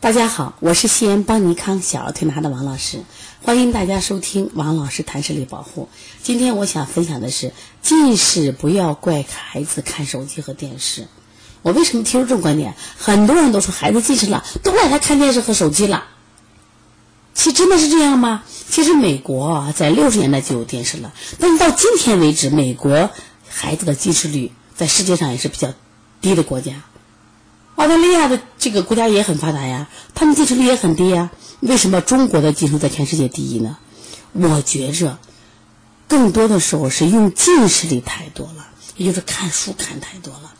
大家好，我是西安邦尼康小儿推拿的王老师，欢迎大家收听王老师谈视力保护。今天我想分享的是，近视不要怪孩子看手机和电视。我为什么提出这种观点？很多人都说孩子近视了，都怪他看电视和手机了。其实真的是这样吗？其实美国啊，在六十年代就有电视了，但是到今天为止，美国孩子的近视率在世界上也是比较低的国家。澳大利亚的这个国家也很发达呀，他们近视率也很低呀。为什么中国的近视在全世界第一呢？我觉着，更多的时候是用近视力太多了，也就是看书看太多了。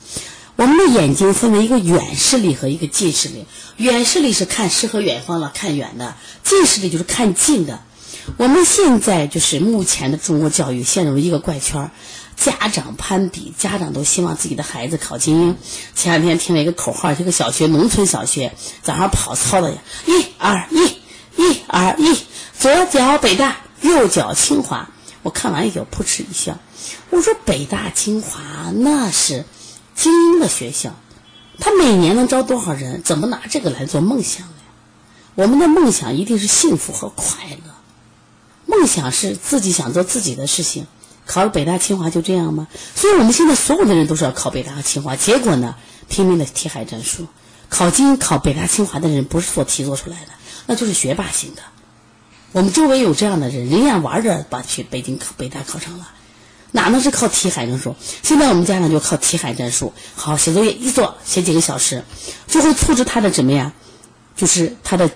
我们的眼睛分为一个远视力和一个近视力。远视力是看诗和远方了，看远的；近视力就是看近的。我们现在就是目前的中国教育陷入一个怪圈儿。家长攀比，家长都希望自己的孩子考精英。前两天听了一个口号，这个小学，农村小学，早上跑操的呀，一二一，一二一，左脚北大，右脚清华。我看完以后扑哧一笑，我说北大清华那是精英的学校，他每年能招多少人？怎么拿这个来做梦想呢？我们的梦想一定是幸福和快乐，梦想是自己想做自己的事情。考了北大清华就这样吗？所以我们现在所有的人都是要考北大和清华，结果呢，拼命的题海战术。考进考北大清华的人不是做题做出来的，那就是学霸型的。我们周围有这样的人，人家玩着把去北京考北大考上了，哪能是靠题海战术？现在我们家长就靠题海战术，好写作业一做写几个小时，就会促使他的怎么样？就是他的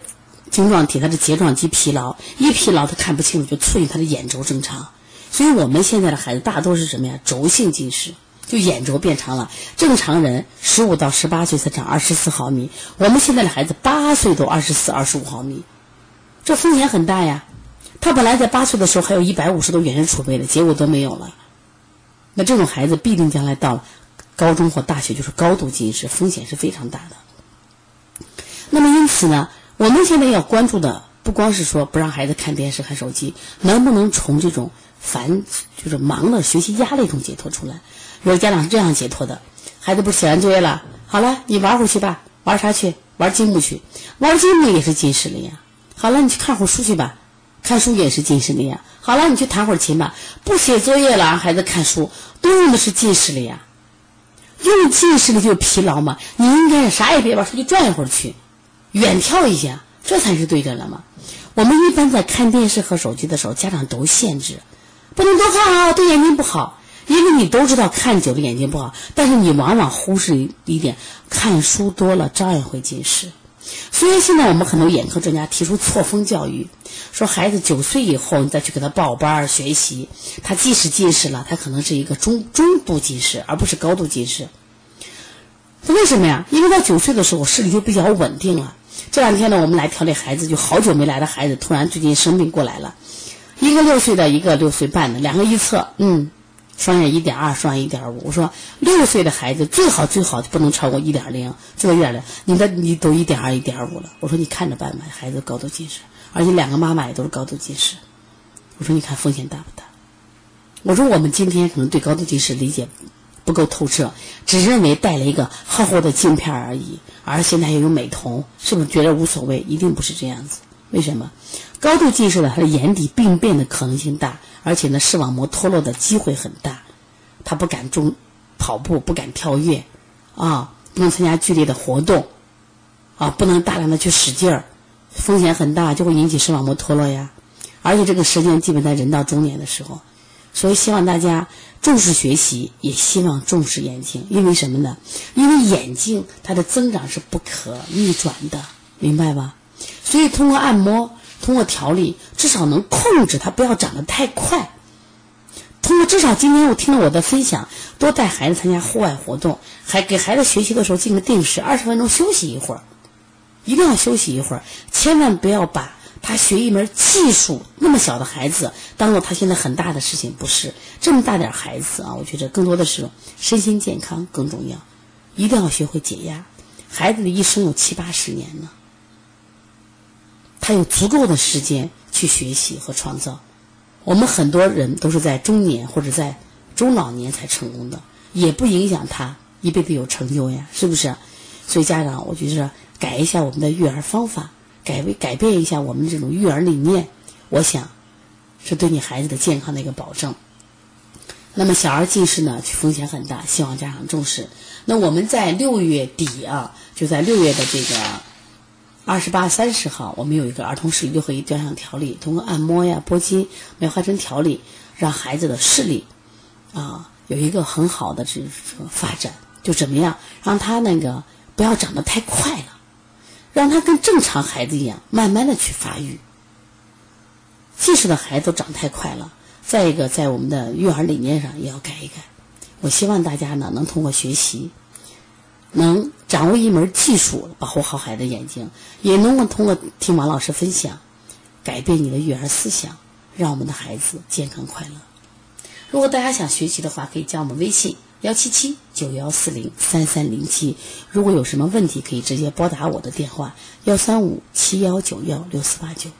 晶状体、他的睫状肌疲劳，一疲劳他看不清楚，就促进他的眼轴正常。所以我们现在的孩子大多是什么呀？轴性近视，就眼轴变长了。正常人十五到十八岁才长二十四毫米，我们现在的孩子八岁都二十四、二十五毫米，这风险很大呀。他本来在八岁的时候还有一百五十度远视储备的，结果都没有了。那这种孩子必定将来到了高中或大学就是高度近视，风险是非常大的。那么因此呢，我们现在要关注的不光是说不让孩子看电视、看手机，能不能从这种。烦就是忙的学习压力中解脱出来，有的家长是这样解脱的：孩子不是写完作业了，好了，你玩会儿去吧，玩啥去？玩积木去，玩积木也是近视了呀。好了，你去看会儿书去吧，看书也是近视了呀。好了，你去弹会儿琴吧，不写作业了，孩子看书都用的是近视了呀。用近视了就疲劳嘛，你应该啥也别玩，出去转一会儿去，远眺一下，这才是对的了嘛。我们一般在看电视和手机的时候，家长都限制。不能多看啊，对眼睛不好。因为你都知道看久了眼睛不好，但是你往往忽视一点，看书多了照样会近视。所以现在我们很多眼科专家提出错峰教育，说孩子九岁以后你再去给他报班学习，他即使近视了，他可能是一个中中度近视，而不是高度近视。为什么呀？因为到九岁的时候视力就比较稳定了。这两天呢，我们来调理孩子，就好久没来的孩子，突然最近生病过来了。一个六岁的，一个六岁半的，两个一测，嗯，双眼一点二，双眼一点五。我说六岁的孩子最好最好不能超过一点零，这个一点零，你的你都一点二一点五了。我说你看着办吧，孩子高度近视，而且两个妈妈也都是高度近视。我说你看风险大不大？我说我们今天可能对高度近视理解不够透彻，只认为戴了一个厚厚的镜片而已，而现在又有美瞳，是不是觉得无所谓？一定不是这样子。为什么？高度近视的，他的眼底病变的可能性大，而且呢，视网膜脱落的机会很大。他不敢中跑步，不敢跳跃，啊，不能参加剧烈的活动，啊，不能大量的去使劲儿，风险很大，就会引起视网膜脱落呀。而且这个时间基本在人到中年的时候，所以希望大家重视学习，也希望重视眼睛，因为什么呢？因为眼睛它的增长是不可逆转的，明白吧？所以通过按摩。通过调理，至少能控制它不要长得太快。通过至少今天我听了我的分享，多带孩子参加户外活动，还给孩子学习的时候进个定时，二十分钟休息一会儿，一定要休息一会儿，千万不要把他学一门技术那么小的孩子当做他现在很大的事情，不是这么大点孩子啊！我觉得更多的是身心健康更重要，一定要学会解压。孩子的一生有七八十年呢。他有足够的时间去学习和创造。我们很多人都是在中年或者在中老年才成功的，也不影响他一辈子有成就呀，是不是？所以家长，我觉得。改一下我们的育儿方法，改为改变一下我们这种育儿理念，我想是对你孩子的健康的一个保证。那么小儿近视呢，风险很大，希望家长重视。那我们在六月底啊，就在六月的这个二十八、三十号，我们有一个儿童视力六合一雕像调理，通过按摩呀、拨筋、梅花针调理，让孩子的视力啊有一个很好的这个发展。就怎么样，让他那个不要长得太快了，让他跟正常孩子一样，慢慢的去发育。近视的孩子长太快了。再一个，在我们的育儿理念上也要改一改。我希望大家呢能通过学习，能掌握一门技术，保护好孩子眼睛，也能够通过听王老师分享，改变你的育儿思想，让我们的孩子健康快乐。如果大家想学习的话，可以加我们微信幺七七九幺四零三三零七。如果有什么问题，可以直接拨打我的电话幺三五七幺九幺六四八九。